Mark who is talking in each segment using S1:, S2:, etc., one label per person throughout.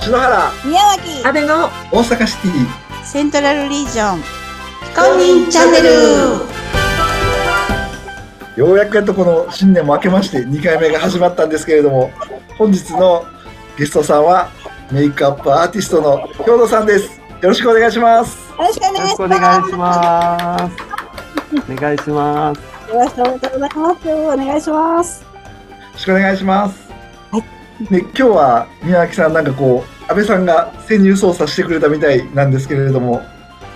S1: 篠原。
S2: 宮脇。
S3: 安倍の
S1: 大阪シティ。
S2: セントラルリージョン。非公認チャンネル。
S1: ようやくやっとこの新年も明けまして2回目が始まったんですけれども本日のゲストさんはメイクアップアーティストの兵藤さんです。よろしくお願いします。
S2: よろしくお願いし
S4: よろしくお
S2: ます
S4: 願いします。お願いします。
S2: よろしくお願いします。お願いします。
S1: よろしくお願いします
S2: はい
S1: で今日は宮脇さんなんかこう安倍さんが潜入捜査してくれたみたいなんですけれども。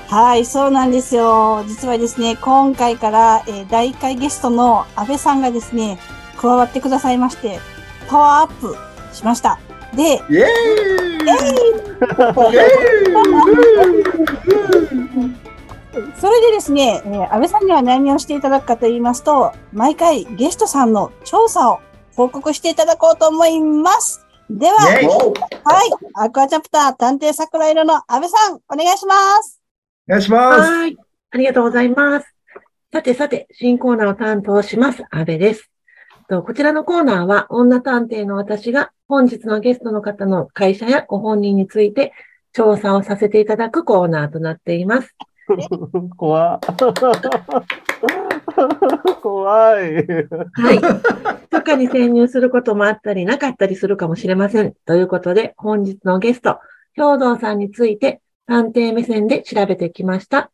S2: はいそうなんですよ。実はですね今回から、えー、第1回ゲストの安倍さんがですね加わってくださいましてパワーアップしました。で
S1: イエーイ！
S2: それでですね、えー安倍さんには何をしていただくかと言いますと、毎回ゲストさんの調査を報告していただこうと思います。では、はい、アクアチャプター探偵桜色の安倍さん、お願いします。
S1: お願いします
S3: はい。ありがとうございます。さてさて、新コーナーを担当します、安倍です。とこちらのコーナーは、女探偵の私が本日のゲストの方の会社やご本人について調査をさせていただくコーナーとなっています。
S4: 怖い 怖い。
S3: はい。とかに潜入することもあったり、なかったりするかもしれません。ということで、本日のゲスト、兵藤さんについて探偵目線で調べてきました。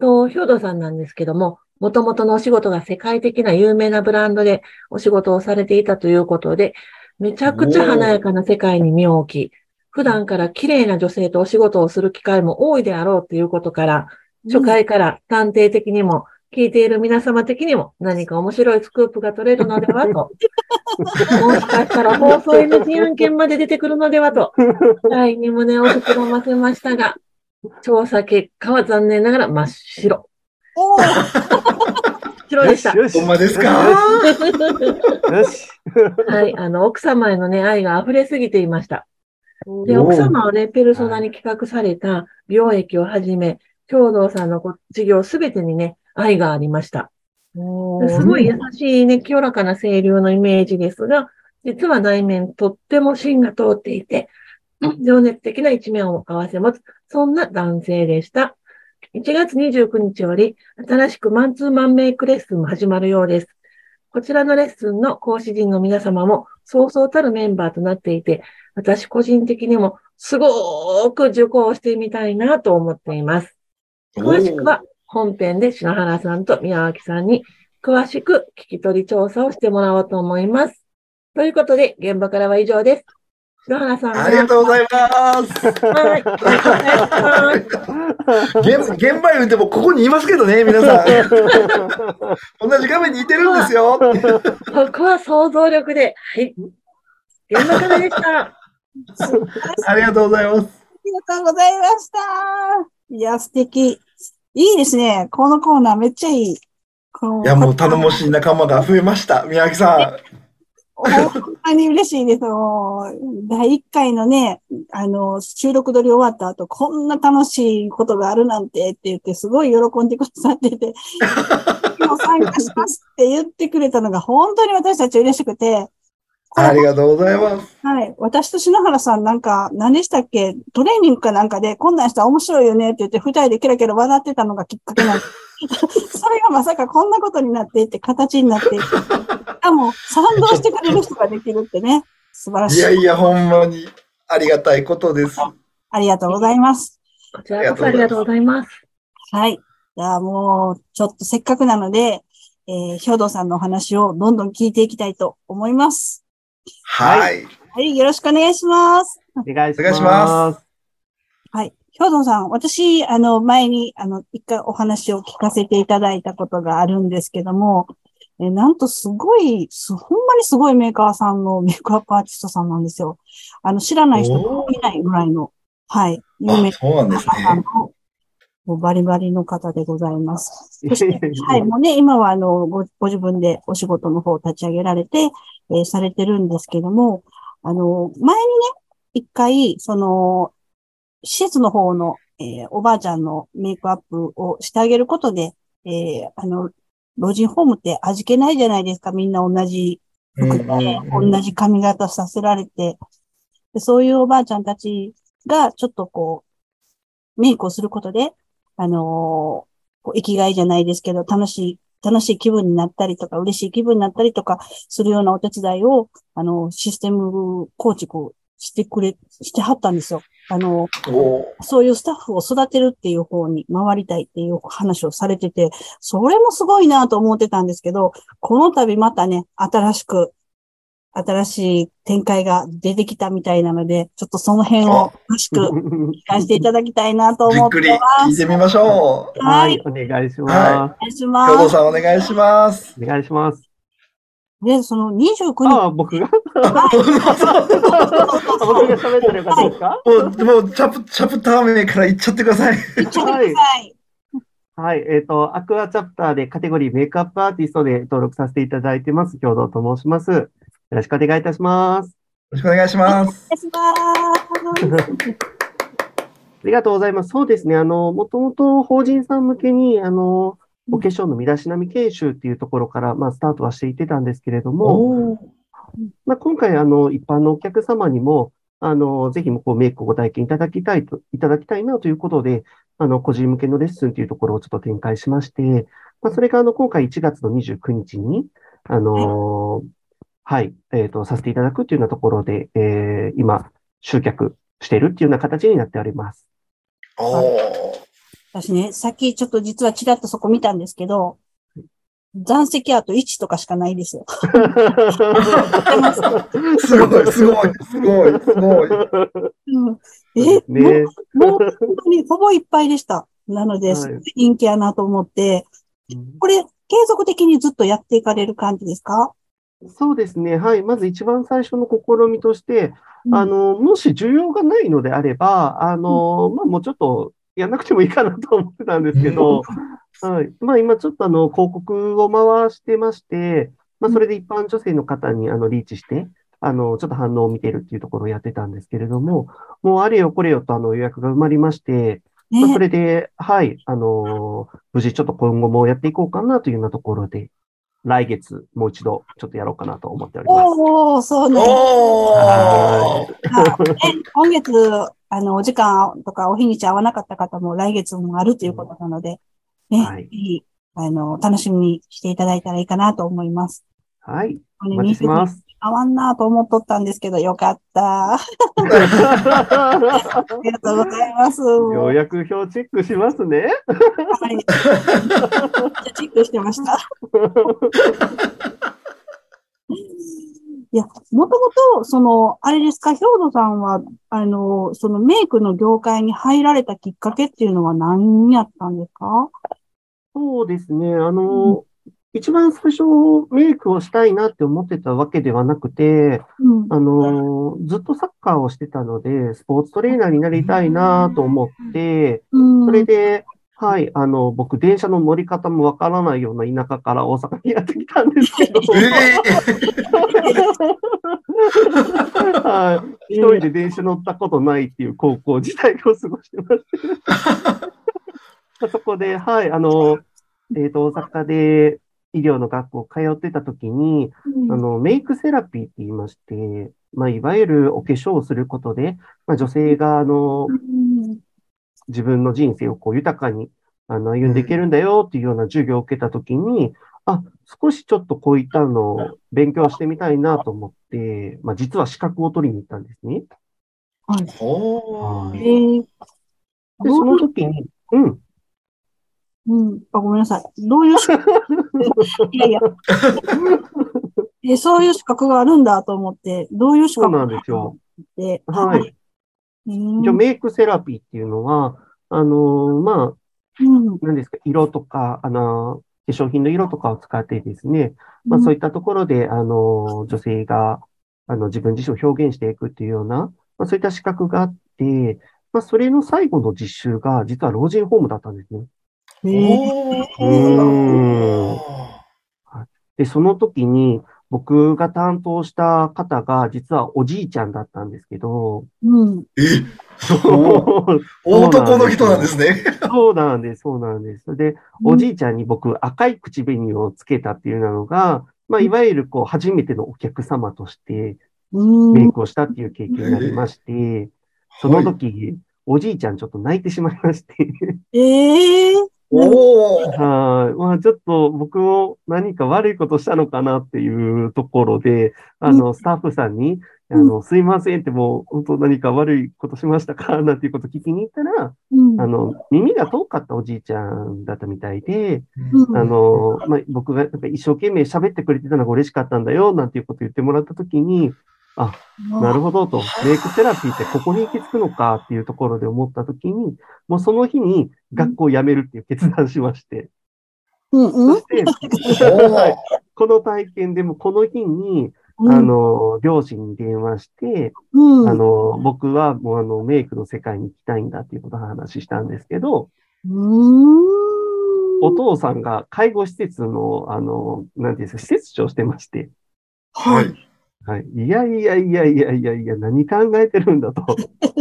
S3: と、兵藤さんなんですけども、もともとのお仕事が世界的な有名なブランドでお仕事をされていたということで、めちゃくちゃ華やかな世界に身を置き、普段から綺麗な女性とお仕事をする機会も多いであろうということから、初回から探偵的にも、聞いている皆様的にも何か面白いスクープが取れるのではと。もしかしたら放送 NG 案件まで出てくるのではと、期待に胸を膨らませましたが、調査結果は残念ながら真っ白。
S2: おー
S3: 白でした。
S4: よし
S1: ほんまですか？
S4: よし。
S3: はい。あの、奥様へのね、愛が溢れすぎていました。で、奥様はね、ペルソナに企画された美容液をはじめ、兵藤さんのご事業すべてにね、愛がありました。ですごい優しいね、清らかな清流のイメージですが、実は内面とっても芯が通っていて、情熱的な一面を合わせ持つ、そんな男性でした。1月29日より、新しくマンツーマンメイクレッスンも始まるようです。こちらのレッスンの講師陣の皆様も、そうそうたるメンバーとなっていて、私個人的にもすごーく受講してみたいなと思っています。詳しくは本編で篠原さんと宮脇さんに詳しく聞き取り調査をしてもらおうと思います。ということで、現場からは以上です。篠原さん。
S1: ありがとうございます
S3: はい。
S1: 現現場言うてもここにいますけどね皆さん 同じ画面にいてるんですよ
S3: ここは想像力で。はい。現場からでした。
S1: ありがとうございます
S2: ありがとうございました。いや、素敵。いいですね。このコーナーめっちゃいい。
S1: いやもう頼もしい仲間が増えました宮脇さ
S2: 本当に嬉しいです。第1回のね、あの、収録撮り終わった後、こんな楽しいことがあるなんてって言って、すごい喜んでくださってて、今日参加しますって言ってくれたのが本当に私たち嬉しくて、
S1: んありがとうございます
S2: はい。私と篠原さんなんか、何でしたっけ？トレーニングかなんかで、こんなんしたら面白いよねって言って、二人でキラキラ笑ってたのがきっかけなんです。それがまさかこんなことになっていって、形になっていって、しかも賛同してくれる人ができるってね、素晴らしい。
S1: いやいやほんまにありがたいことです
S2: ありがとうございます。
S3: こちらこそありがとうございます。
S2: はい。じゃあもう、ちょっとせっかくなので、えー、兵藤さんのお話をどんどん聞いていきたいと思います。
S1: はい
S2: はい。よろしくお願いします。
S4: お願いしま。
S1: ます
S2: はい。兵藤さん、私、あの、前に、あの、一回お話を聞かせていただいたことがあるんですけども、えなんとすごい、す、ほんまにすごいメーカーさんのメイクアップアーティストさんなんですよ。あの、知らない人もいないぐらいの、はい、有名
S1: あそうなんです
S2: な方
S1: ね
S2: の、もうバリバリの方でございます。そして、はい、もうね、今はあの、ご、ご自分でお仕事の方を立ち上げられて、えーされてるんですけども、あの、前にね、一回、その、施設の方の、えーおばあちゃんのメイクアップをしてあげることで、えーあの、老人ホームって味気ないじゃないですか。みんな同じ服で、同じ髪型させられて。でそういうおばあちゃんたちが、ちょっとこう、メイクをすることで、あのー生きがいじゃないですけど、楽しい、楽しい気分になったりとか、嬉しい気分になったりとか、するようなお手伝いを、あの、システム構築してくれ、してはったんですよ。あの、
S1: お
S2: そういうスタッフを育てるっていう方に回りたいっていう話をされてて、それもすごいなと思ってたんですけど、この度またね、新しく、新しい展開が出てきたみたいなので、ちょっとその辺を詳しく聞かせていただきたいなと思っ
S1: じっくり
S2: てます。
S1: 聞いてみましょう。
S2: は
S4: はいい、。お願いします。
S2: お願いしま
S1: 兵藤
S2: す。
S1: さんお願いします。
S4: お願いします。
S2: で、その29
S4: ああ、僕が？僕が喋ったらよかったですか？
S1: もう、もう、チャプ、チャプター名から言っちゃってください。
S2: 日、言っちゃってください。
S4: はい、えっ、と、アクアチャプターでカテゴリーメイクアップアーティストで登録させていただいてます。共同と申します。よろしくお願いいたします。
S1: よろしくお願いします。
S2: お願いします。
S4: ありがとうございます。そうですね。あの、もともと法人さん向けに、あの、お化粧の身だしなみ研修っていうところから、まあ、スタートはしていってたんですけれども、まあ、今回、あの、一般のお客様にも、あの、ぜひ、こう、メイクをご体験いただきたいと、いただきたいなということで、あの、個人向けのレッスンというところをちょっと展開しまして、まあ、それが、あの、今回1月の29日に、あの、はい、えっと、させていただくというようなところで、えー今、集客しているっていうような形になっております。
S2: 私ね、さっきちょっと実はちらっとそこ見たんですけど、残席あと1とかしかないですよ。
S1: すごい、すごい、すごい、すごい。
S2: うん、え、
S4: ね。
S2: もう、もう本当にほぼいっぱいでした。なので、
S4: はい
S2: すごい人気やなと思って、これ、継続的にずっとやっていかれる感じですか？
S4: そうですね。はい。まず一番最初の試みとして、
S2: うん。
S4: あの、もし需要がないのであれば、あの、まあ、もうちょっとやんなくてもいいかなと思ってたんですけど、はい。まあ、今ちょっとあの、広告を回してまして、まあ、それで一般女性の方にあの、リーチして、あの、ちょっと反応を見てるっていうところをやってたんですけれども、もうあれよこれよとあの、予約が埋まりまして、まあ、そ
S2: ね、
S4: れで、はい、あの無事ちょっと今後もやっていこうかなというようなところで、来月もう一度ちょっとやろうかなと思っております。
S2: おー、そうね。
S1: おー
S2: あえ今月、あの、お時間とかお日にち合わなかった方も来月もあるということなので、ね、
S4: はい
S2: ぜひ、あの、楽しみにしていただいたらいいかなと思います。
S4: はい、お待ちしてます。
S2: 合わんなと思っとったんですけど、よかった。ありがとうございます。
S4: ようやく表チェックしますね。
S2: はい。チェックしてました。いや、もともと、その、あれですか、兵藤さんは、あの、そのメイクの業界に入られたきっかけっていうのは何やったんですか？
S4: そうですね。あの、一番最初メイクをしたいなって思ってたわけではなくて、
S2: うん。
S4: あの、ずっとサッカーをしてたので、スポーツトレーナーになりたいなと思って、
S2: うん。
S4: それで、はい、あの、僕、電車の乗り方もわからないような田舎から大阪にやってきたんですけど、はい、一人で電車乗ったことないっていう高校時代を過ごしてました。そこで、はい、あの、えっ、と、大阪で医療の学校通ってた時に、
S2: うん。
S4: あの、メイクセラピーって言いまして、まあ、いわゆるお化粧をすることで、まあ、女性が、あの、
S2: うん。
S4: 自分の人生をこう豊かにあの歩んでいけるんだよっていうような授業を受けたときに、あ、少しちょっとこういったのを勉強してみたいなと思って、まあ実は資格を取りに行ったんですね。
S1: お
S2: え
S1: ー。
S2: ー、
S4: で、その時に、うん、
S2: うん。あ、ごめんなさい。どういう資格いやいや。え、そういう資格があるんだと思って、どういう資格
S4: そうなんですよ。
S2: で、
S4: はい。
S2: うん
S4: じゃあメイクセラピーっていうのは、あのまあ、
S2: うん。
S4: 何ですか、色とか、あの化粧品の色とかを使ってですね、まあそういったところで、あの女性が、あの、自分自身を表現していくっていうような、まあそういった資格があって、まあそれの最後の実習が、実は老人ホームだったんですね。
S1: おー。
S4: で、その時に、僕が担当した方が、実はおじいちゃんだったんですけど、
S2: うん。
S1: え？男の人なんですね。
S4: そうなんです、そうなんです。で、おじいちゃんに僕、赤い口紅をつけたっていうのが、まあ、いわゆるこう、初めてのお客様として、
S2: うん。
S4: メイクをしたっていう経験になりまして、その時、おじいちゃんちょっと泣いてしまいまして、
S2: ええ
S1: おー
S4: はい。まあちょっと僕も何か悪いことしたのかなっていうところで、あの、スタッフさんに、あの、すいませんってもう、本当何か悪いことしましたかなんていうこと聞きに行ったら、
S2: うん。
S4: あの、耳が遠かったおじいちゃんだったみたいで、
S2: うん
S4: あの、まあ、僕がなんか一生懸命喋ってくれてたのが嬉しかったんだよ、なんていうこと言ってもらったときに、あ、なるほどと、メイクセラピーってここに行き着くのかっていうところで思ったときに、もうその日に学校を辞めるっていう決断しまして、
S2: うんうん。
S4: そして、
S1: おー
S4: この体験でもこの日に、
S2: うん。
S4: あの、両親に電話して、
S2: うん。
S4: あの、僕はもうあの、メイクの世界に行きたいんだっていうことを話したんですけど。お父さんが介護施設の、あの、なんていうんですか、施設長してまして、
S1: はい。
S4: はい。いやいやいやいやいやいや、何考えてるんだと。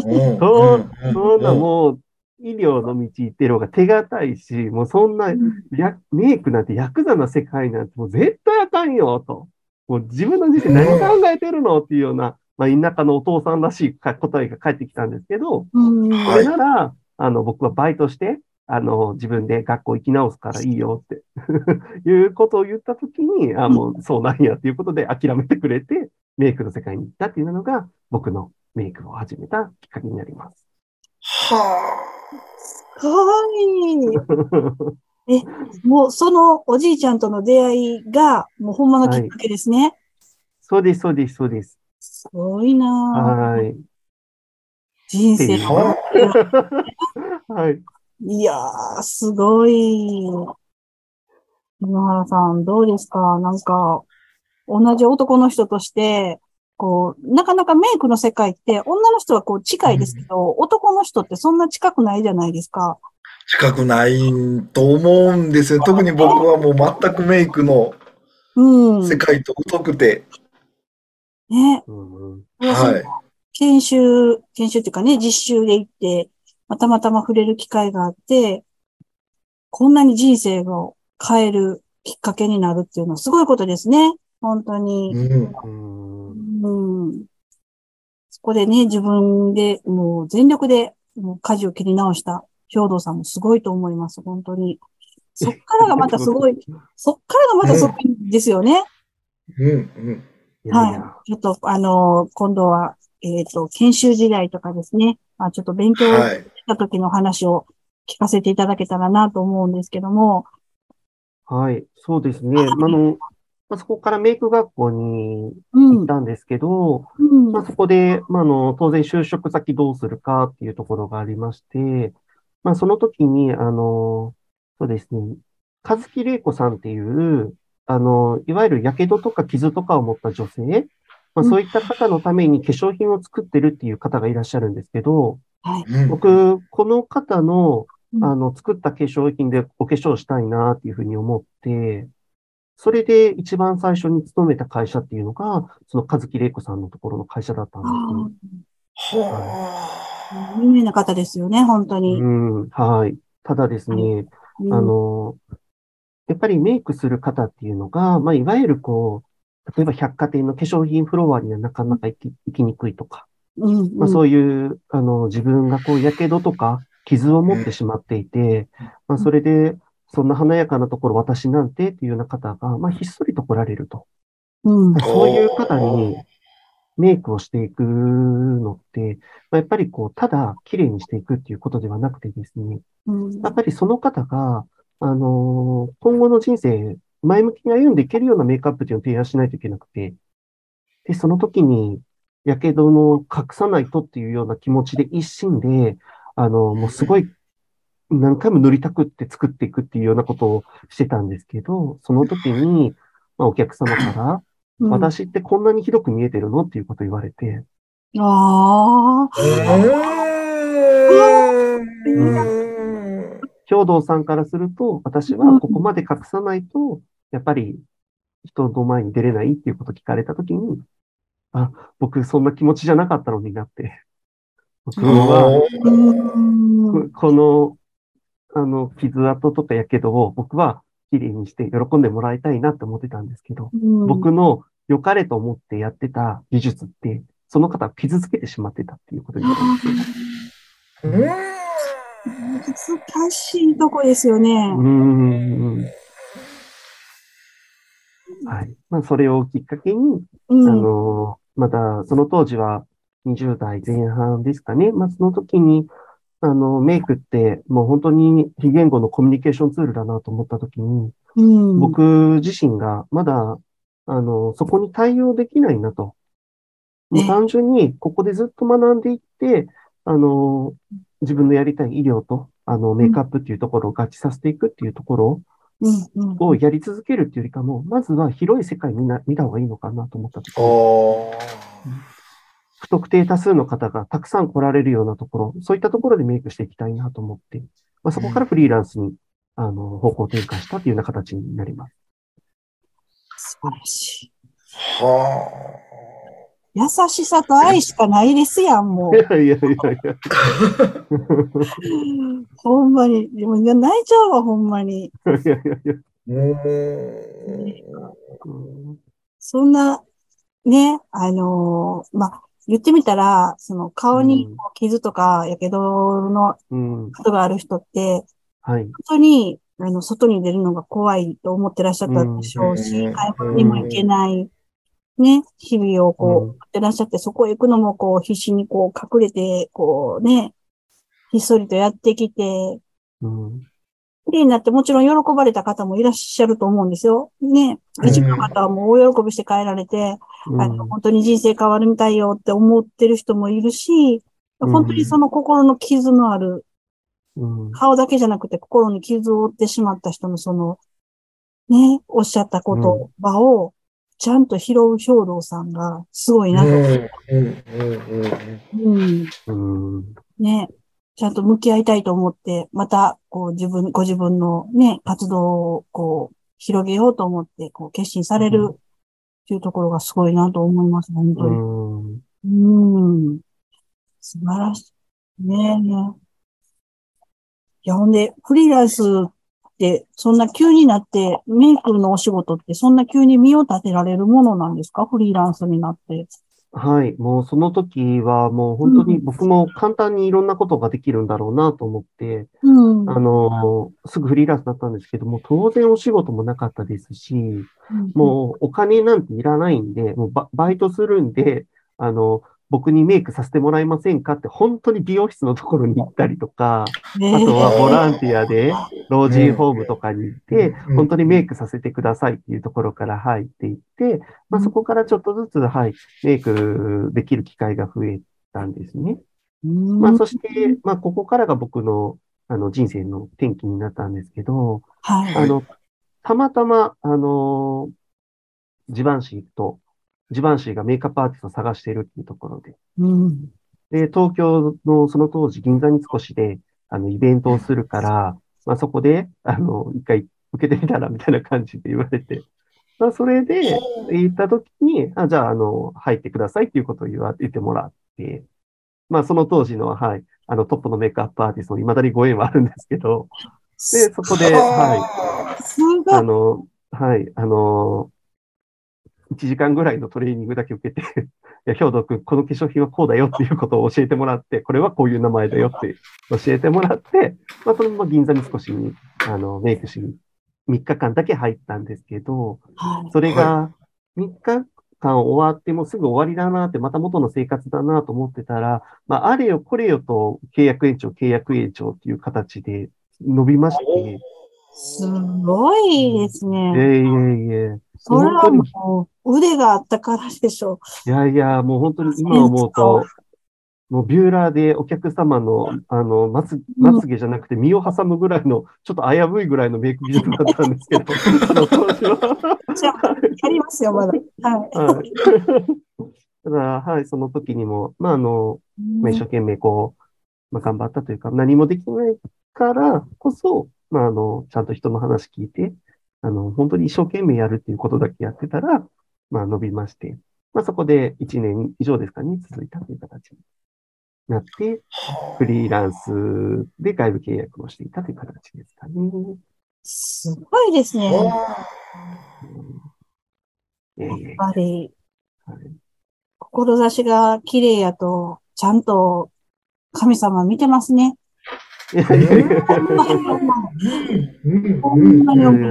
S1: うん
S4: そう
S1: うん
S4: そんなもう、医療の道行ってる方が手堅いし、もうそんな、やメイクなんてヤクザな世界なんてもう絶対あかんよ、と。もう自分の人生何考えてるのっていうような、まあ、田舎のお父さんらしい答えが返ってきたんですけど、
S2: うん。
S4: そ
S1: はい
S4: れなら、あの、僕はバイトして、あの、自分で学校行き直すからいいよって いうことを言ったときに、あ、もうそうなんやっていうことで諦めてくれて、メイクの世界に行ったっていうのが、僕のメイクを始めたきっかけになります。
S1: は
S2: はい。もう、そのおじいちゃんとの出会いが、もうほんまのきっかけですね。
S4: そうです、そうです、そうです。
S2: すごいなぁ
S4: はい。
S2: 人生の。
S4: はい。
S2: いやー、すごい。今原さん、どうですか？なんか、同じ男の人として、こう、なかなかメイクの世界って、女の人はこう近いですけど、男の人ってそんな近くないじゃないですか。
S1: 近くないと思うんですよ。特に僕はもう全くメイクの
S2: うん。
S1: 世界と疎くて。
S2: ね。
S4: うんうん
S1: はい。
S2: 研修、研修っていうかね、実習で行って、まあたまたま触れる機会があって、こんなに人生を変えるきっかけになるっていうのはすごいことですね。本当に。
S1: うん。
S4: うん
S2: うん。そこでね、自分でもう全力でもう舵を切り直した兵藤さんもすごいと思います。本当に。そっからがまたすごい、そっからがまたすごいですよね。
S1: うん。うん。
S2: はい。ちょっと、あの、今度は、えっ、と、研修時代とかですね、まあ、ちょっと勉強し
S1: はい。
S2: た時の話を聞かせていただけたらなと思うんですけども、
S4: はい。そうですね。あの、まあ、そこからメイク学校に
S2: うん
S4: 行っ。たんですけど、
S2: うん。
S4: まあ、そこで、まあ、あの、当然就職先どうするかっていうところがありまして、まあ、その時に、あの、そうですね、和木玲子さんっていう、あの、いわゆる火傷とか傷とかを持った女性、まあ、そういった方のために化粧品を作ってるっていう方がいらっしゃるんですけど、
S2: はい。
S1: うん。
S4: 僕、この方の、
S2: うん
S4: あの、作った化粧品でお化粧したいなっていうふうに思って、それで一番最初に勤めた会社っていうのが、その和木玲子さんのところの会社だったんですよ。
S1: は
S2: あー有名な方ですよね、本当に。
S4: うん、はい。ただですね、
S2: うん
S4: あの、やっぱりメイクする方っていうのが、まあ、いわゆるこう、例えば百貨店の化粧品フロアにはなかなか行き行きにくいとか、
S2: うん
S4: まあ、そういう、あの、自分がこう、火傷とか傷を持ってしまっていて、まあ、それで、そんな華やかなところ私なんてっていうような方が、まあ、ひっそりと来られると。
S2: うん。
S4: そういう方にメイクをしていくのって、まあ、やっぱりこう、ただ綺麗にしていくっていうことではなくてですね、
S2: うん。
S4: やっぱりその方が、あのー今後の人生、前向きに歩んでいけるようなメイクアップっていうのを提案しないといけなくて、で、その時に、やけどの隠さないとっていうような気持ちで一心で、あの、もうすごい、何回も塗りたくって作っていくっていうようなことをしてたんですけど、その時に、まあ、お客様から、
S2: うん
S4: 私ってこんなにひどく見えてるのっていうことを言われて、
S2: ああ。
S1: うん。
S4: 兵道さんからすると、私はここまで隠さないと、やっぱり人の前に出れないっていうことを聞かれたときに、あ、僕そんな気持ちじゃなかったのになって。僕は、
S2: うん。
S4: ここの、あの、傷跡とかやけどを僕は綺麗にして喜んでもらいたいなって思ってたんですけど、僕の良かれと思ってやってた技術って、その方を傷つけてしまってたっていうことになるんです
S2: 難しいとこですよね。
S4: うーん。はい。まあ、それをきっかけに、あ
S2: うん。
S4: の、また、その当時は20代前半ですかね。まあ、その時に、あの、メイクってもう本当に非言語のコミュニケーションツールだなと思った時に、
S2: うん、
S4: 僕自身がまだ、あの、そこに対応できないなと。もう
S2: ね
S4: 単純にここでずっと学んでいって、あの、自分のやりたい医療と、あの、メイクアップっていうところを合致させていくっていうところ。をやり続けるっていうよりかも、まずは広い世界見な、見た方がいいのかなと思った時。に
S1: おー。
S4: 不特定多数の方がたくさん来られるようなところ、そういったところでメイクしていきたいなと思って、まあ、そこからフリーランスに、あの、方向転換したというような形になります。
S2: 素晴らしい。
S1: は
S2: 優しさと愛しかないですやん、も
S4: いやいやいやいや。
S2: う。ほんまに。でも泣いちゃうわ、ほんまに。
S4: いやいやいや。
S2: そんな、ね、あのーまあ、言ってみたら、その顔に
S4: うん
S2: 傷とか、やけどの
S4: うん。
S2: ことがある人って、
S4: はい。
S2: 本当に、あの、外に出るのが怖いと思ってらっしゃったでしょうし、
S1: うん
S2: 買い物にも行けない、ね、日々をこう、
S4: うん
S2: 送ってらっしゃって、そこへ行くのもこう、必死にこう、隠れて、こうね、ひっそりとやってきて、
S4: うん。
S2: 綺麗になってもちろん喜ばれた方もいらっしゃると思うんですよ。ね。
S1: うん
S2: 一部の方はもう大喜びして帰られて、
S4: うん
S2: あの、本当に人生変わるみたいよって思ってる人もいるし、
S4: うん
S2: 本当にその心の傷のある、
S4: うん。
S2: 顔だけじゃなくて心に傷を負ってしまった人のその、ね、おっしゃった言葉を、ちゃんと拾う兵道さんがすごいなと。
S1: うんうんうん
S2: うん。
S4: うん。
S2: ね。ちゃんと向き合いたいと思って、また、こう自分、ご自分のね、活動をこう、広げようと思って、こう、決心される
S4: うん
S2: っていうところがすごいなと思います、本当
S4: う
S2: に。
S4: ん。
S2: うん。素晴らしい。ねえ。いや、ほんで、フリーランスって、そんな急になって、メイクのお仕事って、そんな急に身を立てられるものなんですか？フリーランスになって。
S4: はい。もうその時はもう本当に僕も簡単にいろんなことができるんだろうなと思って、
S2: うん。
S4: あの、すぐフリーランスだったんですけども、当然お仕事もなかったですし、
S2: うん、
S4: もうお金なんていらないんで、もうババイトするんで、あの、僕にメイクさせてもらえませんかって本当に美容室のところに行ったりとか、
S2: ね
S4: あとはボランティアで 老人ホームとかに行って
S1: うん、
S4: 本当にメイクさせてくださいっていうところから入っていって、まあ、そこからちょっとずつ、はい、メイクできる機会が増えたんですね。
S2: うん
S4: まあ、そして、まあ、ここからが僕の、あの、人生の転機になったんですけど、
S2: はい。
S4: あの、たまたま、あのジバンシーと、ジバンシーがメイクアップアーティストを探しているっていうところで、
S2: うん。
S4: で、東京のその当時、銀座三越で、あの、イベントをするから、まあ、そこで、あの、一回受けてみたら、みたいな感じで言われて、まあ、それで、行った時に、あ、じゃあ、あの、入ってくださいっていうことを言わ、言ってもらって、まあ、その当時の、はい、あの、トップのメイクアップアーティストの未だにご縁はあるんですけど、で、そこで、はい、あの、はい、あの、1時間ぐらいのトレーニングだけ受けて、いや、兵藤君、この化粧品はこうだよっていうことを教えてもらって、これはこういう名前だよって教えてもらって、まあ、そのまま銀座三越に、あの、メイクしに3日間だけ入ったんですけど、
S2: はい。
S4: それが3日間終わってもうすぐ終わりだなって、また元の生活だなと思ってたら、まあ、あれよこれよと契約延長、契約延長っていう形で伸びまして、
S2: すごいです
S4: い
S2: ね。
S4: えいえいえ、
S2: それはもう腕があったからでしょ
S4: いやいや、もう本当に今思うと、もうビューラーでお客様の、あの、まつ、まつげじゃなくて身を挟むぐらいの、ちょっと危ういぐらいのメイク技術だったんですけど、あの当時は。
S2: う。じゃあ、やりますよ、まだ。はい。
S4: はい。ただ、はい、その時にも、まあ、あの、まあ一生懸命こう、まあ、頑張ったというか、何もできないからこそ、まあ、あの、ちゃんと人の話聞いて、あの、本当に一生懸命やるっていうことだけやってたら、まあ、伸びまして、まあ、そこで1年以上ですかね、続いたという形になって、フリーランスで外部契約をしていたという形ですかね。
S2: すごいですね。
S4: ええ
S2: やっぱり
S4: はい、
S2: 志が綺麗やと、ちゃんと神様見てますね。
S4: いやいやいや
S2: ほん。まに思い。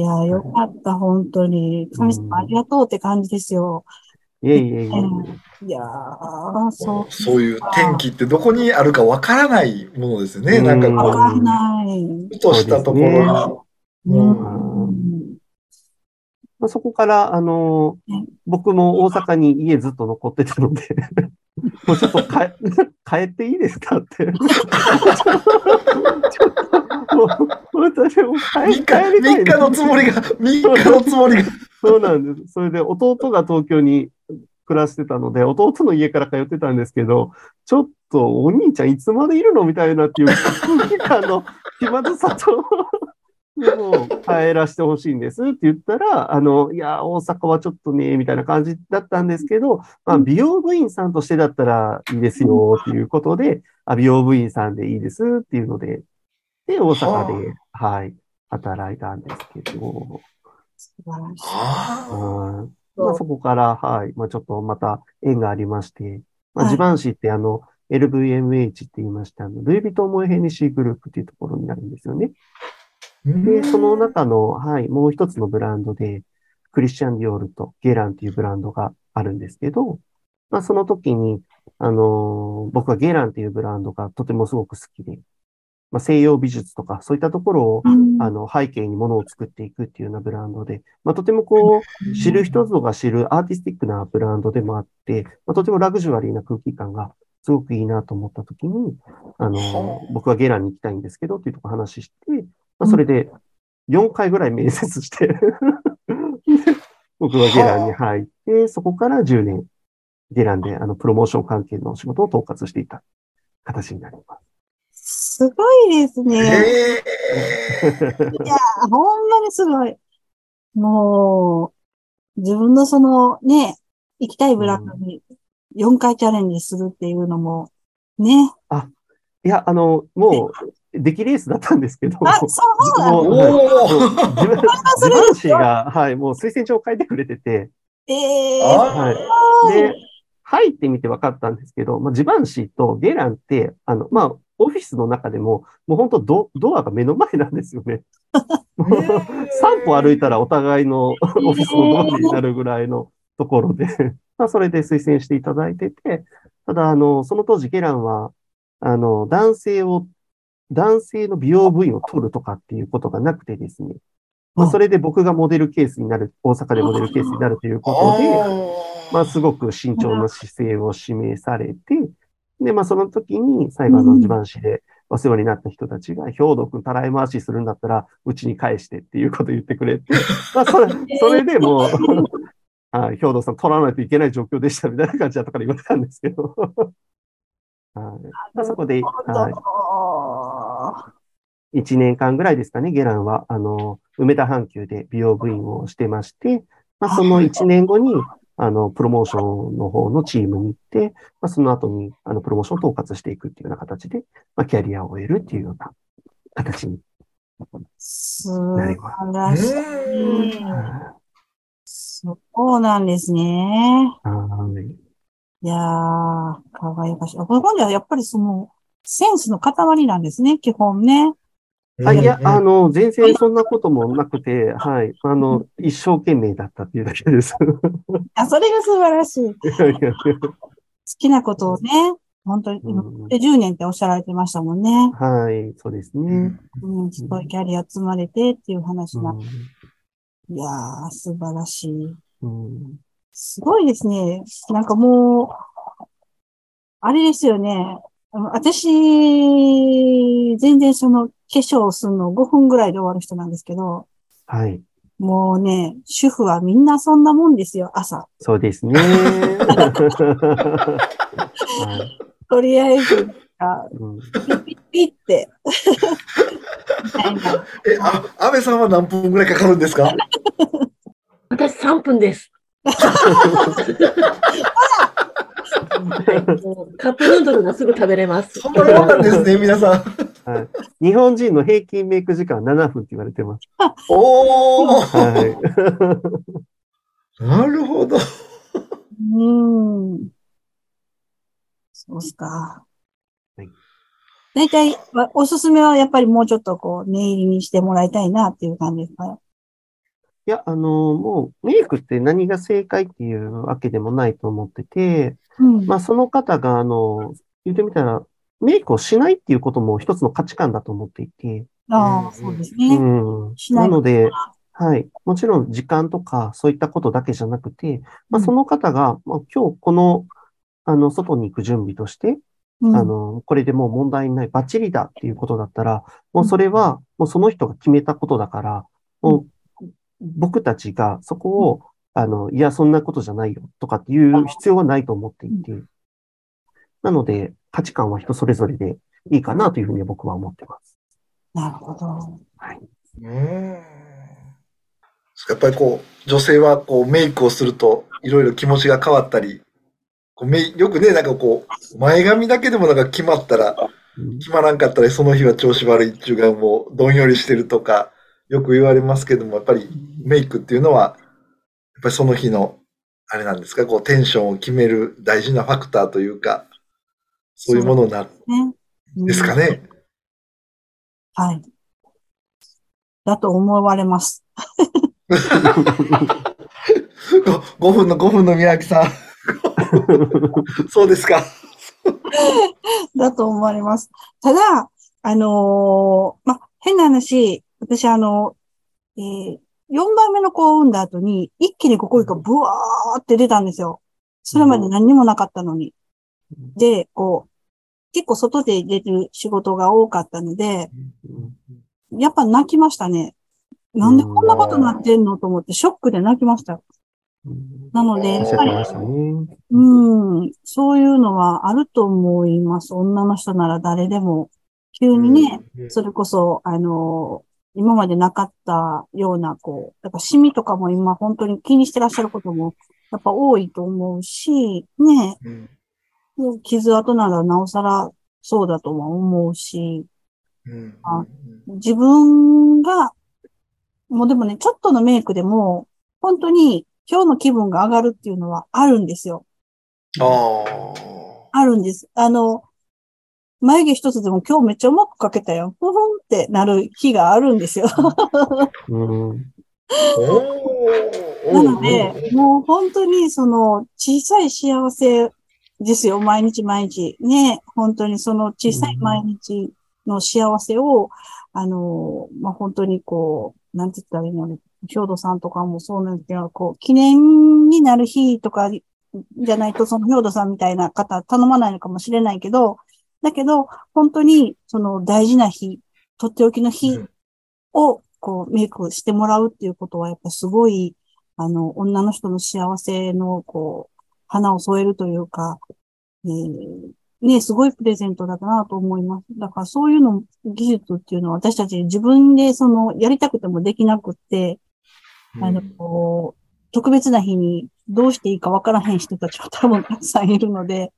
S4: や。
S2: よかった、本当に。神様ありがとうって感じですよ。
S4: いやいやいやいや、
S2: そう。
S1: そういう天気ってどこにあるかわからないものですね。なん。かこう
S2: わかん。ない。
S1: ふとしたところに。
S2: う
S1: うん。
S2: ん。
S4: まあ、そこから、あの僕も大阪に家ずっと残ってたので、もうちょっと帰帰っていいですかって。ちょっともう私も
S1: 3日、
S4: 帰帰りたい
S1: 3日のつもりが、3日のつもりが。
S4: そうなんです。それで弟が東京に暮らしてたので、弟の家から通ってたんですけど、ちょっとお兄ちゃんいつまでいるのみたいなっていう空気感の気まずさと、でも帰らせてほしいんですって言ったら、あの、いや、大阪はちょっとね、みたいな感じだったんですけど、まあ、美容部員さんとしてだったらいいですよっていうことで、あ美容部員さんでいいですっていうので、で、大阪で、はい、働いたんですけど、
S2: 素晴らしい。
S1: あ
S4: うんまあ、そこから、はい。まあ、ちょっとまた縁がありまして、まあ、
S2: はい
S4: ジバンシーってあの、LVMH って言いまして、あの、ルイ・ヴィトン・モエ・ヘネシーグループっていうところになるんですよね。で、その中の、はい、もう一つのブランドで、クリスチャン・ディオールとゲランっていうブランドがあるんですけど、まあ、その時に、あのー僕はゲランっていうブランドがとてもすごく好きで、まあ、西洋美術とかそういったところを、
S2: うん。
S4: あの、背景にものを作っていくっていうようなブランドで、まあ、とてもこう、知る人ぞが知るアーティスティックなブランドでもあって、まあ、とてもラグジュアリーな空気感がすごくいいなと思ったときに、あの、僕はゲランに行きたいんですけどっていうところ話して、まあ、それで4回ぐらい面接して、僕はゲランに入って、そこから10年、ゲランであの、プロモーション関係の仕事を統括していた形になります。
S2: すごいです
S1: え
S2: ね。
S1: え
S2: いや、ほんまにすごい。もう、自分のそのね、行きたいブランドに4回チャレンジするっていうのも、ね。
S4: いや、あの、もう、出来レースだったんですけど、
S2: あ、そうなんだ。
S4: は自分、
S2: それ
S4: 自分誌が、はい、もう推薦状を書いてくれてて、
S2: ええ
S1: あ
S4: はい。で、入ってみて分かったんですけど、まあ、ジバンシーとゲランって、あの、まあ、オフィスの中でも、もう本当ド、ドアが目の前なんですよね。3歩歩いたらお互いのオフィスのドアになるぐらいのところで、まあ、それで推薦していただいてて、ただ、あの、その当時ゲランは、あの、男性を、男性の美容部員を取るとかっていうことがなくてですね、まあ、それで僕がモデルケースになる、大阪でモデルケースになるということで、まあ、すごく慎重な姿勢を示されて、で、まあ、その時に、最後の自慢誌でお世話になった人たちが、兵藤君たらい回しするんだったら、うちに返してっていうことを言ってくれて、まあ、それ、それでもう、はい、兵藤さん取らないといけない状況でしたみたいな感じだったから言われたんですけど、はい。まあ、そこで、はい、1年間ぐらいですかね、ゲランは、あの、梅田阪急で美容部員をしてまして、まあ、その1年後に、あの、プロモーションの方のチームに行って、まあ、その後に、あの、プロモーションを統括していくっていうような形で、まあ、キャリアを終えるっていうような形に
S2: 素
S4: なります。
S2: 晴らしそうなんですね。
S4: いはい
S2: いやー、輝かしい。これ今度はやっぱりその、センスの塊なんですね、基本ね。
S4: あいや、あの、全然そんなこともなくて、はい。あの、一生懸命だったっていうだけです。
S2: あ、それが素晴らしい。好
S4: いやいや
S2: きなことをね、本当に、で10年っておっしゃられてましたもんね。
S4: はい、そうですね。
S2: うん、すごいキャリア積まれてっていう話な。
S4: う
S2: いやー、素晴らしい。
S4: んうん
S2: すごいですね。なんかもう、あれですよね。私、全然その化粧をするの5分ぐらいで終わる人なんですけど、
S4: はい。
S2: もうね、主婦はみんなそんなもんですよ、朝。
S4: そうですね。はい
S2: とりあえず、あ
S4: うん
S2: ピッピッピッって。
S1: え、あ、安倍さんは何分ぐらいかかるんですか？
S3: 私3分です。も う カップヌードルがすぐ食べれます。
S1: そんなもんなんですね、皆さん。
S4: はい。日本人の平均メイク時間は7分って言われてます。
S1: おー
S4: はい。
S1: なるほど。
S2: うん。そうっすか。
S4: はい
S2: 大体、わおすすめはやっぱりもうちょっとこう、念入りにしてもらいたいなっていう感じですか？
S4: いや、あの、もう、メイクって何が正解っていうわけでもないと思ってて、
S2: うん。
S4: まあ、その方が、あの、言ってみたら、メイクをしないっていうことも一つの価値観だと思っていて、
S2: ああ、そうです
S4: う
S2: ね。
S4: ん。
S2: しな
S4: ないので、はい。もちろん時間とかそういったことだけじゃなくて、まあ、
S2: うん
S4: その方が、まあ、今日この、あの、外に行く準備として、
S2: うん
S4: あの、これでもう問題ない、バッチリだっていうことだったら、もうそれは、もうその人が決めたことだから、もう、僕たちがそこを、あの、いや、そんなことじゃないよとかっていう必要はないと思っていて、なので、価値観は人それぞれでいいかなというふうに僕は思ってます。
S2: なるほど。
S4: はい。
S1: うん。やっぱりこう、女性はこうメイクをすると、いろいろ気持ちが変わったり、こうよくね、なんかこう、前髪だけでもなんか決まったら、
S4: うん
S1: 決まらんかったらその日は調子悪いっていうかもうどんよりしてるとか、よく言われますけども、やっぱりメイクっていうのは、やっぱりその日の、あれなんですか、こうテンションを決める大事なファクターというか、そういうものになる
S2: ね。
S1: んですかね？
S2: はい。だと思われます。
S1: 5分の5分の宮城さん。そうですか。
S2: だと思われます。ただ、あのーま、変な話、私あの、えー、4番目の子を産んだ後に、一気に5個がブワーって出たんですよ。それまで何にもなかったのに。で、こう、結構外で出てる仕事が多かったので、やっぱ泣きましたね。なんでこんなことになってんのと思って、ショックで泣きました。なので、やっぱり。うん、そういうのはあると思います。女の人なら誰でも。急にね、
S1: うん
S2: それこそ、あの、今までなかったような、こう、やっぱシミとかも今本当に気にしてらっしゃることも、やっぱ多いと思うし、ね、
S1: うん
S2: もう傷跡ならなおさらそうだとは思うし、
S1: うん
S2: あ自分が、もうでもね、ちょっとのメイクでも、本当に今日の気分が上がるっていうのはあるんですよ。
S1: あ
S2: あるんです。あの、眉毛一つでも今日めっちゃうまく描けたよ。ふふんってなる日があるんですよ。
S4: うん。
S1: あ。
S2: なので、もう本当にその小さい幸せですよ。毎日毎日。ね。本当にその小さい毎日の幸せを、あの、まあ、本当にこう、なんて言ったらいいのね。兵藤さんとかもそうなんですけど、こう、記念になる日とかじゃないと、その兵藤さんみたいな方頼まないのかもしれないけど、だけど、本当にその大事な日、とっておきの日
S1: うん
S2: を、こう、メイクしてもらうっていうことは、やっぱすごい、あの、女の人の幸せの、こう、花を添えるというか、えーね、すごいプレゼントだなと思います。だからそういうの、技術っていうのは私たち自分でその、やりたくてもできなくって、あの、こう、特別な日にどうしていいかわからへん人たちは多分たくさんいるので、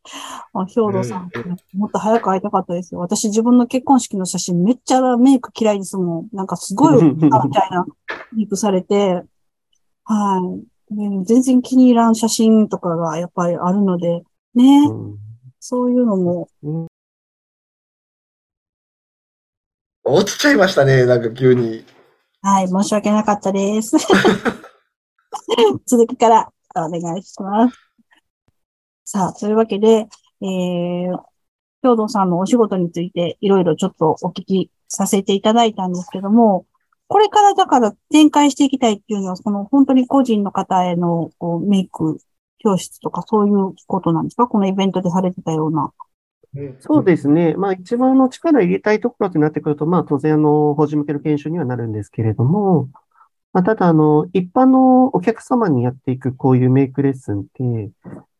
S2: あ兵藤さん、もっと早く会いたかったですよ。私自分の結婚式の写真めっちゃメイク嫌いですもん。なんかすごい、みたいなメイクされて、はい。で全然気に入らん写真とかがやっぱりあるので、ね、
S4: うん
S2: そういうのも、
S1: 落ちちゃいましたね、なんか急に。
S2: はい、申し訳なかったです。続きからお願いします。さあ、というわけで、えー、兵藤さんのお仕事についていろいろちょっとお聞きさせていただいたんですけども、これからだから展開していきたいっていうのは、その本当に個人の方へのこうメイク教室とかそういうことなんですか？このイベントでされてたような。
S4: そうですね。まあ一番の力入れたいところってなってくると、まあ当然あの、法人向けの研修にはなるんですけれども、まあただあの、一般のお客様にやっていくこういうメイクレッスンって、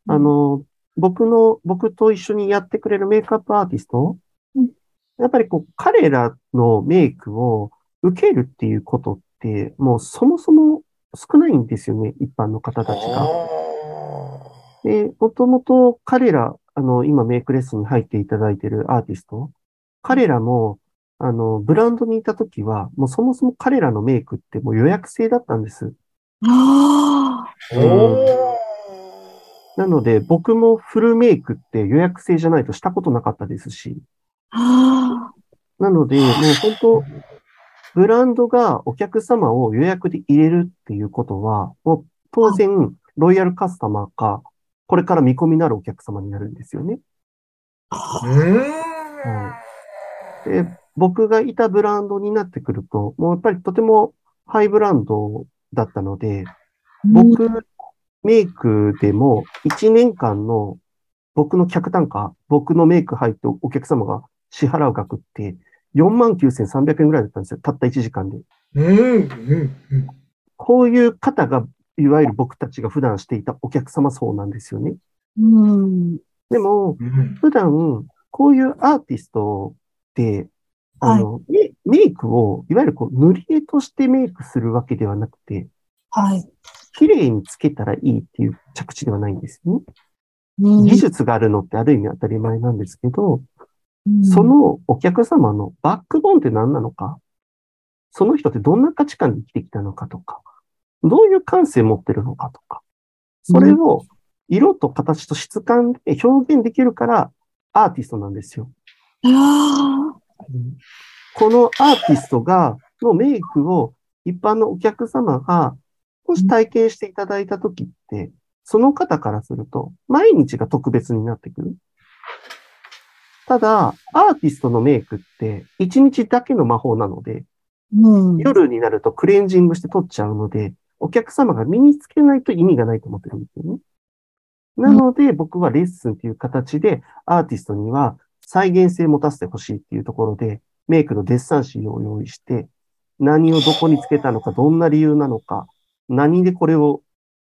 S4: あの、僕の、僕と一緒にやってくれるメイクアップアーティスト
S2: うん、
S4: やっぱりこう、彼らのメイクを受けるっていうことって、もうそもそも少ないんですよね、一般の方たちが。で、もともと彼ら、あの、今メイクレッスンに入っていただいているアーティスト、彼らも、あの、ブランドにいたときは、もうそもそも彼らのメイクってもう予約制だったんです。
S2: ああ。
S1: おー。
S4: なので、僕もフルメイクって予約制じゃないとしたことなかったですし、
S2: あ
S4: なので、もう本当、ブランドがお客様を予約で入れるっていうことは、もう当然、ロイヤルカスタマーか、これから見込みのあるお客様になるんですよね。
S2: あ。
S1: うーん。
S4: で、僕がいたブランドになってくると、もうやっぱりとてもハイブランドだったので、僕、メイクでも1年間の僕の客単価、僕のメイク入ってお客様が支払う額って49,300円ぐらいだったんですよ。たった1時間で。こういう方が、いわゆる僕たちが普段していたお客様層なんですよね。
S2: うん。
S4: でも、
S1: うん。
S4: 普段、こういうアーティストって、あの、メメイクを、いわゆるこう、塗り絵としてメイクするわけではなくて、
S2: はい。
S4: 綺麗につけたらいいっていう着地ではないんですよね。
S2: うん
S4: 技術があるのってある意味当たり前なんですけど、
S2: うん
S4: そのお客様のバックボーンって何なのか、その人ってどんな価値観で生きてきたのかとか、どういう感性を持ってるのかとか、それを色と形と質感で表現できるからアーティストなんですよ。
S2: あ
S4: このアーティストが、のメイクを一般のお客様が、もし体験していただいたときって、その方からすると、毎日が特別になってくる。ただ、アーティストのメイクって、一日だけの魔法なので、
S2: ーうん。
S4: 夜になるとクレンジングして取っちゃうので、お客様が身につけないと意味がないと思ってるんですよね。なので、僕はレッスンっていう形で、アーティストには再現性を持たせてほしいっていうところで、メイクのデッサンシーを用意して、何をどこにつけたのか、どんな理由なのか、何でこれを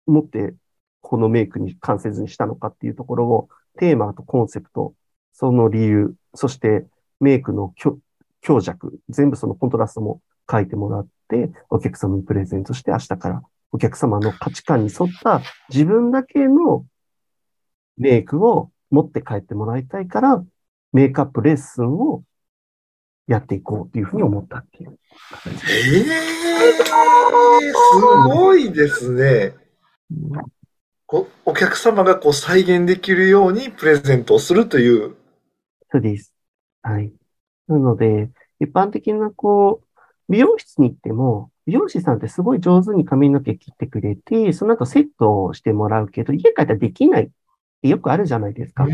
S4: 持って、このメイクに完成図にしたのかっていうところを、テーマとコンセプト、その理由、そしてメイクの強弱、全部そのコントラストも書いてもらって、お客様にプレゼントして、明日からお客様の価値観に沿った自分だけのメイクを持って帰ってもらいたいから、メイクアップレッスンをやっていこうっていうふうに思ったっていう。
S1: ええすごいですね。こお客様がこう再現できるようにプレゼントをするという。
S4: そうです。はい。なので、一般的なこう、美容室に行っても、美容師さんってすごい上手に髪の毛切ってくれて、その後セットをしてもらうけど、家帰ったらできないってよくあるじゃないですか。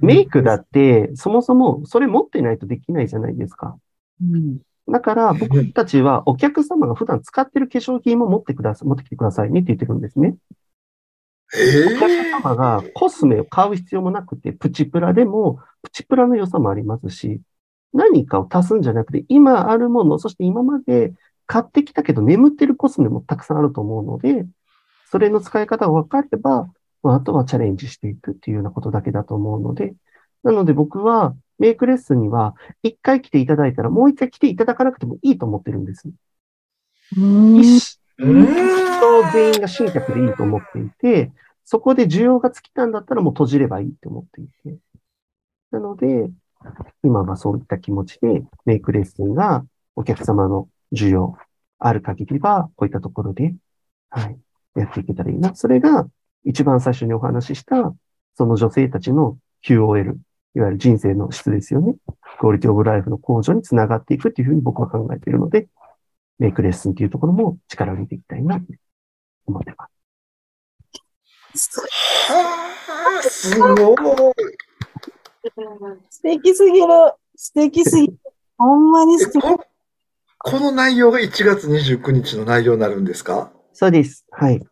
S4: メイクだって、そもそもそれ持ってないとできないじゃないですか。
S2: うん。
S4: だから僕たちはお客様が普段使ってる化粧品も持ってください、持ってきてくださいねって言ってるんですね。
S1: え
S4: お客様がコスメを買う必要もなくて、プチプラでも、プチプラの良さもありますし、何かを足すんじゃなくて、今あるもの、そして今まで買ってきたけど眠ってるコスメもたくさんあると思うので、それの使い方が分かれば、まあ、あとはチャレンジしていくっていうようなことだけだと思うので、なので僕はメイクレッスンには、一回来ていただいたらもう一回来ていただかなくてもいいと思ってるんです。
S2: うん。
S4: 一
S1: うん
S4: と全員が新客でいいと思っていて、そこで需要が尽きたんだったらもう閉じればいいと思っていて。なので、今はそういった気持ちでメイクレッスンがお客様の需要ある限りは、こういったところで、はい、やっていけたらいいな。それが一番最初にお話しした、その女性たちの QOL、いわゆる人生の質ですよね。クオリティオブライフの向上につながっていくっていうふうに僕は考えているので、メイクレッスンっていうところも力を入れていきたいなって思ってます。
S1: はあ、すごい。
S2: 素敵すぎる。素敵すぎる。ほんまに
S1: え
S2: 素敵。
S1: ここの内容が1月29日の内容になるんですか？
S4: そうです。はい。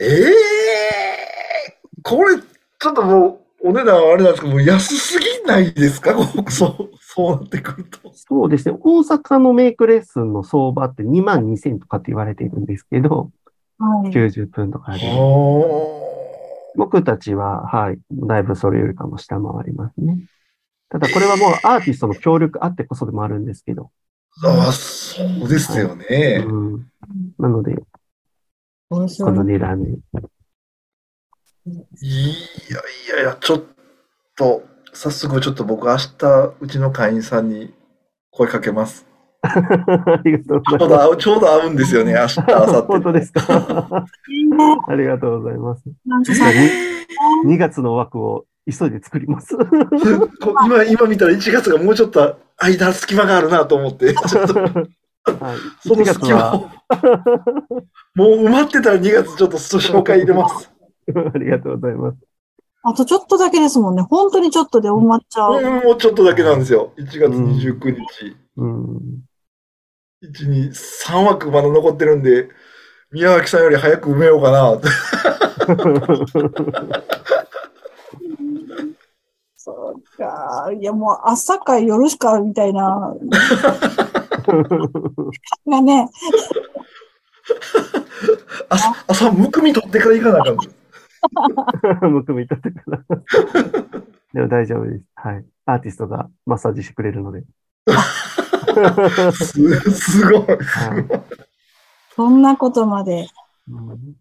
S1: ええこれ、ちょっともう、お値段はあれなんですけど、もう安すぎないですか？そう、そうなってくると。
S4: そうですね。大阪のメイクレッスンの相場って2万2000とかって言われているんですけど、
S2: はい。
S4: 90分とかで。
S1: お
S4: 僕たちは、はい、だいぶそれよりかも下回りますね。ただこれはもうアーティストの協力あってこそでもあるんですけど。
S1: ああ、そうですよね。
S4: うん。なので、
S2: 面白
S4: この
S2: い。
S4: 値段で。
S1: いやいやいや、ちょっと、早速ちょっと僕明日、うちの会員さんに声かけます。
S4: ありがとう
S1: ちょ
S4: ございま
S1: うど会う、ちょうど会うんですよね、明日、
S4: す。
S1: 明後
S4: 本当
S1: 日。
S4: ですか。ありがとうございます。
S2: なんかさ、
S4: 2月の枠を急いで作ります。
S1: こ今、今見たら1月がもうちょっと間、隙間があるなと思って、ちょっと、
S4: はい、1
S1: その
S4: 月
S1: 隙間を
S4: は、
S1: もう埋まってたら2月ちょっと紹介入れます。
S4: ありがとうございます。
S2: あとちょっとだけですもんね。本当にちょっとで埋まっちゃう。
S1: うん、もうちょっとだけなんですよ。1月29日。
S4: うん。
S1: 1、2、3枠まだ残ってるんで、宮脇さんより早く埋めようかなって。
S2: そうか。いや、もう朝か夜しかみたいな。がね、
S1: 朝、朝、むくみ取ってから行かなあかんの？
S4: むくみ立ってから。でも大丈夫です。はい。アーティストがマッサージしてくれるので。
S1: す、すごい。
S4: はい
S2: そんなことまで、
S4: うん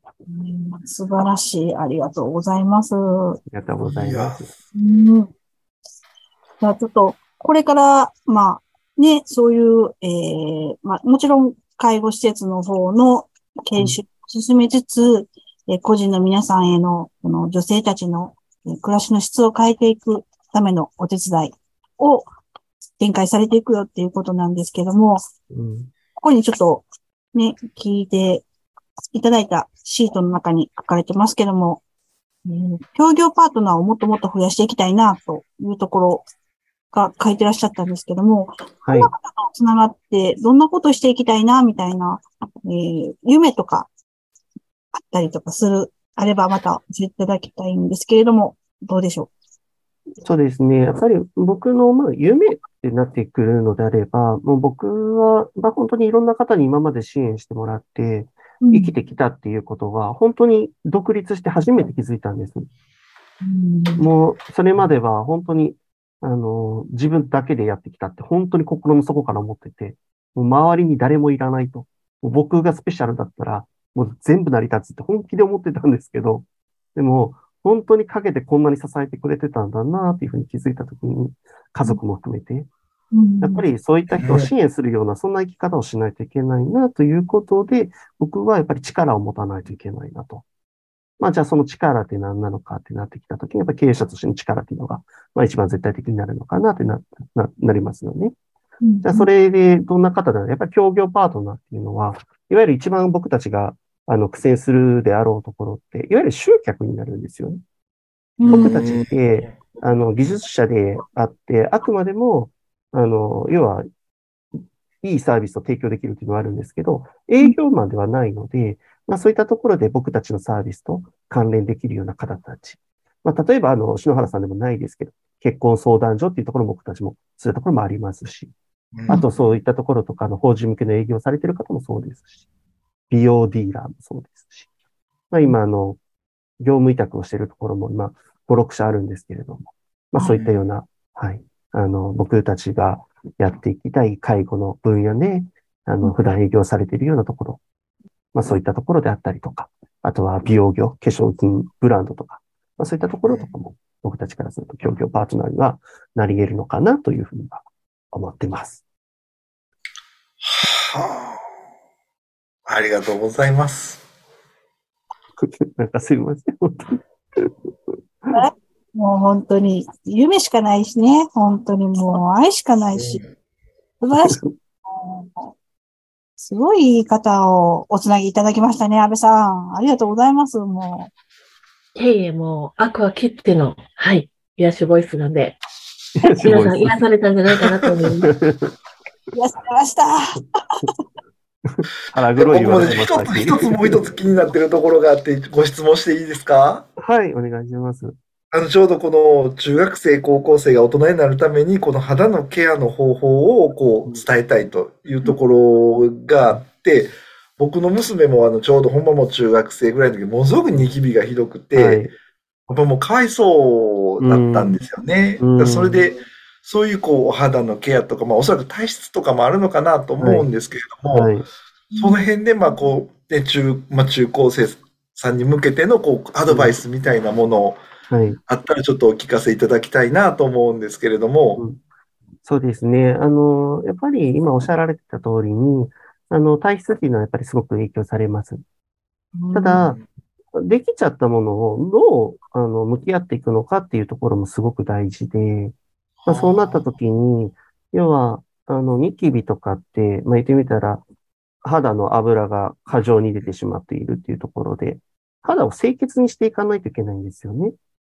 S2: 素晴らしい。ありがとうございます。
S4: りがとうございます。
S2: うん。じゃあちょっと、これから、まあ、ね、そういう、えーまあ、もちろん、介護施設の方の研修を進めつつ、え個人の皆さんへの、この女性たちの、え暮らしの質を変えていくためのお手伝いを展開されていくよっていうことなんですけども、
S4: うん
S2: ここにちょっとね、聞いていただいたシートの中に書かれてますけども、うん協業パートナーをもっともっと増やしていきたいな、というところが書いてらっしゃったんですけども、
S4: はい
S2: この。方とつながって、どんなことしていきたいな、みたいな、えー夢とか、あったりとかする、あればまた教えていただきたいんですけれども、どうでしょ
S4: そうですね。やっぱり僕のまあ夢ってなってくるのであれば、もう僕は、まあ、本当にいろんな方に今まで支援してもらって
S2: う。
S4: 生きてきたっていうことは、本当に独立して初めて気づいたんです。
S2: うん
S4: もう、それまでは本当に、あの、自分だけでやってきたって本当に心の底から思ってて、もう周りに誰もいらないと。もう僕がスペシャルだったら、もう全部成り立つって本気で思ってたんですけど、でも、本当に陰でこんなに支えてくれてたんだなっていうふうに気づいたときに、家族も含めて、
S2: うん
S4: やっぱりそういった人を支援するような、そんな生き方をしないといけないなということで、僕はやっぱり力を持たないといけないなと。まあじゃあその力って何なのかってなってきたときに、やっぱり経営者としての力っていうのが、まあ一番絶対的になるのかなってな、な、なりますよね。
S2: うん
S4: じゃあそれでどんな方だろうやっぱり協業パートナーっていうのは、いわゆる一番僕たちが、あの、苦戦するであろうところって、いわゆる集客になるんですよね。僕たちって、あの、技術者であって、あくまでも、あの、要は、いいサービスを提供できるっていうのはあるんですけど、営業マンではないので、まあそういったところで僕たちのサービスと関連できるような方たち。まあ例えば、あの、篠原さんでもないですけど、結婚相談所っていうところも僕たちも、そういうところもありますし、あとそういったところとか、あの、法人向けの営業されてる方もそうですし、美容ディーラーもそうですし、まあ今、あの、業務委託をしているところも今、5、6社あるんですけれども、まあそういったような、はい、あの、僕たちがやっていきたい介護の分野で、あの、普段営業されているようなところ、まあそういったところであったりとか、あとは美容業、化粧品、ブランドとか、まあそういったところとかも、僕たちからすると協業パートナーにはなり得るのかなというふうには思ってます。
S1: はあ。ありがとうございます。
S4: なんかすいません。本当に
S2: もう本当に、夢しかないしね。本当にもう愛しかないし。素晴らしい。すごいいい方をおつなぎいただきましたね、安倍さん。ありがとうございます。も
S3: いえいえ、もう、アクア切っての、はい、癒しボイスなんで、皆さん癒されたんじゃないかなと思います。
S2: う、癒されました。
S4: 腹黒い
S1: 僕もね、一つ一つもう一つ気になってるところがあって、ご質問していいですか？
S4: はい、お願いします。
S1: あの、ちょうどこの中学生、高校生が大人になるために、この肌のケアの方法をこう伝えたいというところがあって、僕の娘もあの、ちょうどほんまもう中学生ぐらいの時、ものすごくニキビがひどくて、
S4: はい。
S1: やっぱもうかわいそうだったんですよね。それで、そういうこう、お肌のケアとか、まあおそらく体質とかもあるのかなと思うんですけれども、
S4: はい。
S1: その辺で、まあこう、ね、中、まあ中高生さんに向けてのこう、アドバイスみたいなものを
S4: はい。
S1: あったらちょっとお聞かせいただきたいなと思うんですけれども。
S4: そうですね。あの、やっぱり今おっしゃられてた通りに、あの、体質っていうのはやっぱりすごく影響されます。ただ、できちゃったものをどう、あの、向き合っていくのかっていうところもすごく大事で、まあ、そうなった時に、要は、あの、ニキビとかって、まあ、言ってみたら、肌の油が過剰に出てしまっているっていうところで、肌を清潔にしていかないといけないんですよね。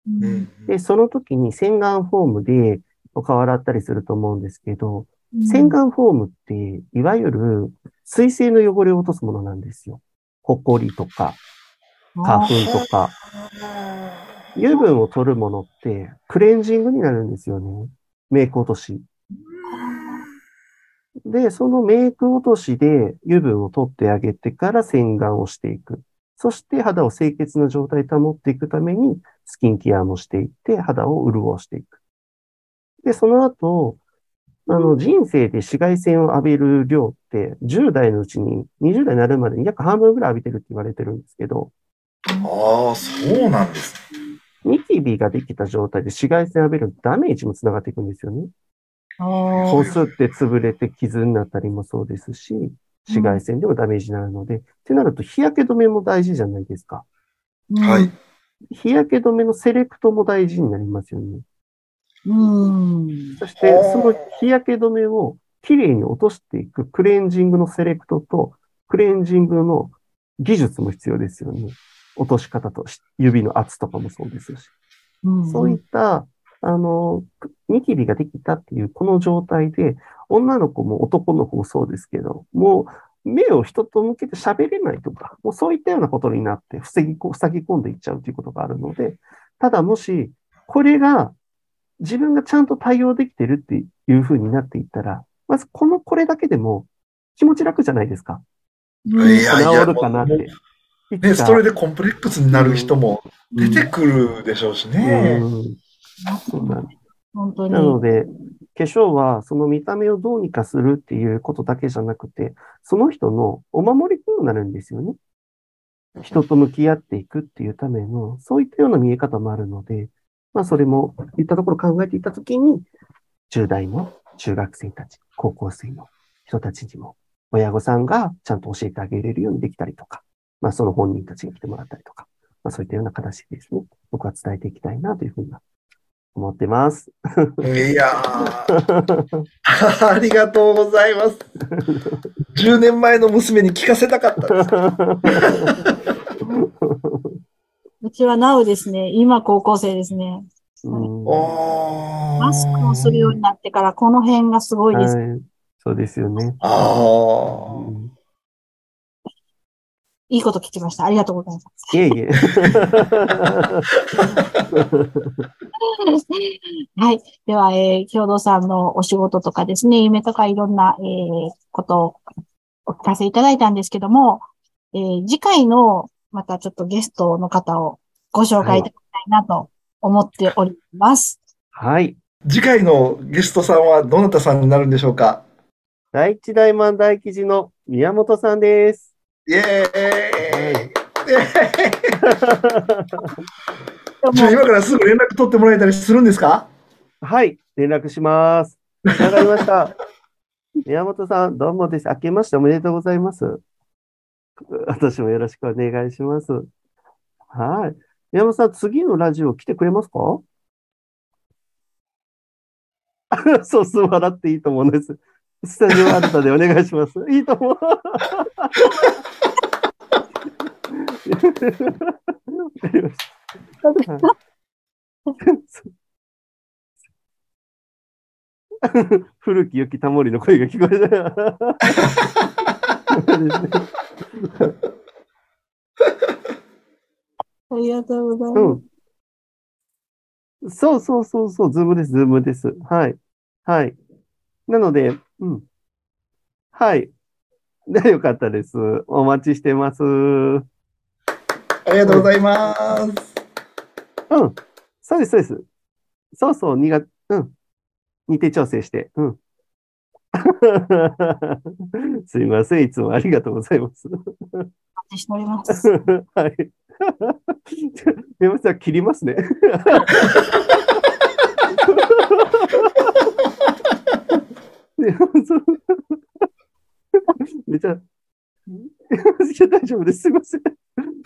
S1: うん
S4: で、その時に洗顔フォームで顔洗ったりすると思うんですけど、洗顔フォームって、いわゆる水性の汚れを落とすものなんですよ。ホコリとか、花粉とか、油分を取るものって、クレンジングになるんですよね。メイク落とし。で、そのメイク落としで油分を取ってあげてから洗顔をしていく。そして肌を清潔な状態に保っていくためにスキンケアもしていって肌を潤していく。で、その後、あの、人生で紫外線を浴びる量って10代のうちに20代になるまでに約半分ぐらい浴びてるって言われてるんですけど、
S1: ああ、そうなんですね。
S4: ニキビができた状態で紫外線浴びるダメージもつながっていくんですよね。こすって潰れて傷になったりもそうですし、紫外線でもダメージになるので、ってなると日焼け止めも大事じゃないですか。
S1: はい。
S4: 日焼け止めのセレクトも大事になりますよね。
S2: うん。
S4: そして、その日焼け止めをきれいに落としていくクレンジングのセレクトと、クレンジングの技術も必要ですよね。落とし方とし、指の圧とかもそうですし。そういった、あの、ニキビができたっていうこの状態で、女の子も男の子もそうですけど、もう目を人と向けて喋れないとか、もうそういったようなことになって防ぎこ、塞ぎ込んでいっちゃうということがあるので、ただもし、これが自分がちゃんと対応できてるっていう風になっていったら、まずこの、これだけでも気持ち楽じゃないですか。
S1: いやいや、
S4: 治るかなって。
S1: ね、
S4: か
S1: それでコンプレックスになる人も出てくるでしょうしね。
S4: うんそうなんです
S2: 本当に。
S4: なので、化粧はその見た目をどうにかするっていうことだけじゃなくて、その人のお守りにもなるんですよね。人と向き合っていくっていうための、そういったような見え方もあるので、まあそれも、いったところ考えていったときに、10代の中学生たち、高校生の人たちにも、親御さんがちゃんと教えてあげれるようにできたりとか、まあその本人たちに来てもらったりとか、まあそういったような形でですね、僕は伝えていきたいなというふうに思ってます。
S1: いやー ありがとうございます。10年前の娘に聞かせたかったです。
S2: うちはナウですね。今高校生ですね。マスクをするようになってから、この辺がすごいです。
S4: はい。そうですよね。
S1: ああ。
S4: うん
S2: いいこと聞きました。ありがとうございます。
S4: いえいえ。
S2: はい。では、えー、共同さんのお仕事とかですね、夢とかいろんな、えー、ことをお聞かせいただいたんですけども、えー、次回のまたちょっとゲストの方をご紹介いただきたいなと思っております。
S4: はい。
S1: 次回のゲストさんはどなたさんになるんでしょうか？
S4: 第一大漫大記事の宮本さんです。
S1: イェーイ、
S4: はい
S1: イェーイじゃあ今からすぐ連絡取ってもらえたりするんですか？
S4: はい。連絡します。わかりました。宮本さん、どうもです。明けましておめでとうございます。私もよろしくお願いします。はい。宮本さん、次のラジオ来てくれますか？そ うそう、笑っていいと思うんです。スタジオアルタでお願いします。いいと思う。古き良きタモリの声が聞こえた。
S2: ありがとうございます。
S4: うん。そうそうそうそう、ズームです、ズームです。はい。はい。なので、うん。はい。で、よかったです。お待ちしてます。うん。
S1: ありがとうございます。
S4: そうです、そうです。そうそう、2月、うん。日程調整して。うん。すいません。いつもありがとうございます。
S2: お待ちしております。
S4: はい。山さん、切りますね。めちゃ、いや、大丈夫です。すいません。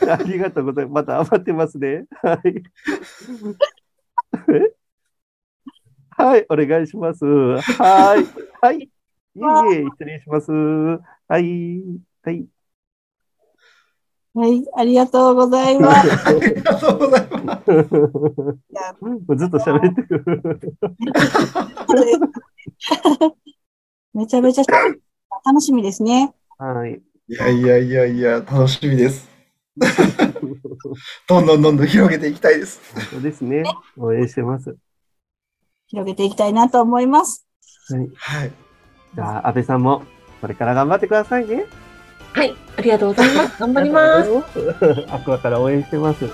S4: ありがとうございます。また余ってますね。はい。え？はい、お願いします。はい。はい。いえいえ、失礼します。はい。はい。
S2: はい、ありがとうございます。
S1: ありがとうございます。
S4: ずっと喋ってる。
S2: めちゃめちゃ楽しみですね。
S4: はい。
S1: いやいやいやいや、楽しみです。どんどんどんどん広げていきたいです。
S4: そうですね。応援してます。
S2: 広げていきたいなと思います。
S4: はい。
S1: はい。
S4: じゃあ、安倍さんも、これから頑張ってくださいね。
S3: はい。ありがとうございます。頑張ります。
S4: す。アクアから応援してます。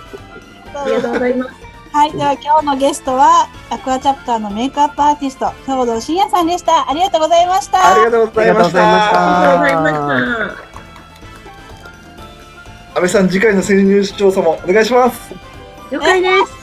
S3: ありがとうございます。
S2: はい、では今日のゲストは、アクアチャプターのメイクアップアーティスト、兵藤慎也さんでした。ありがとうございました。
S4: ありがとうございました
S1: た。
S3: ありがとうございました。
S1: 安倍さん、次回の潜入調査もお願いします。
S3: 了解です。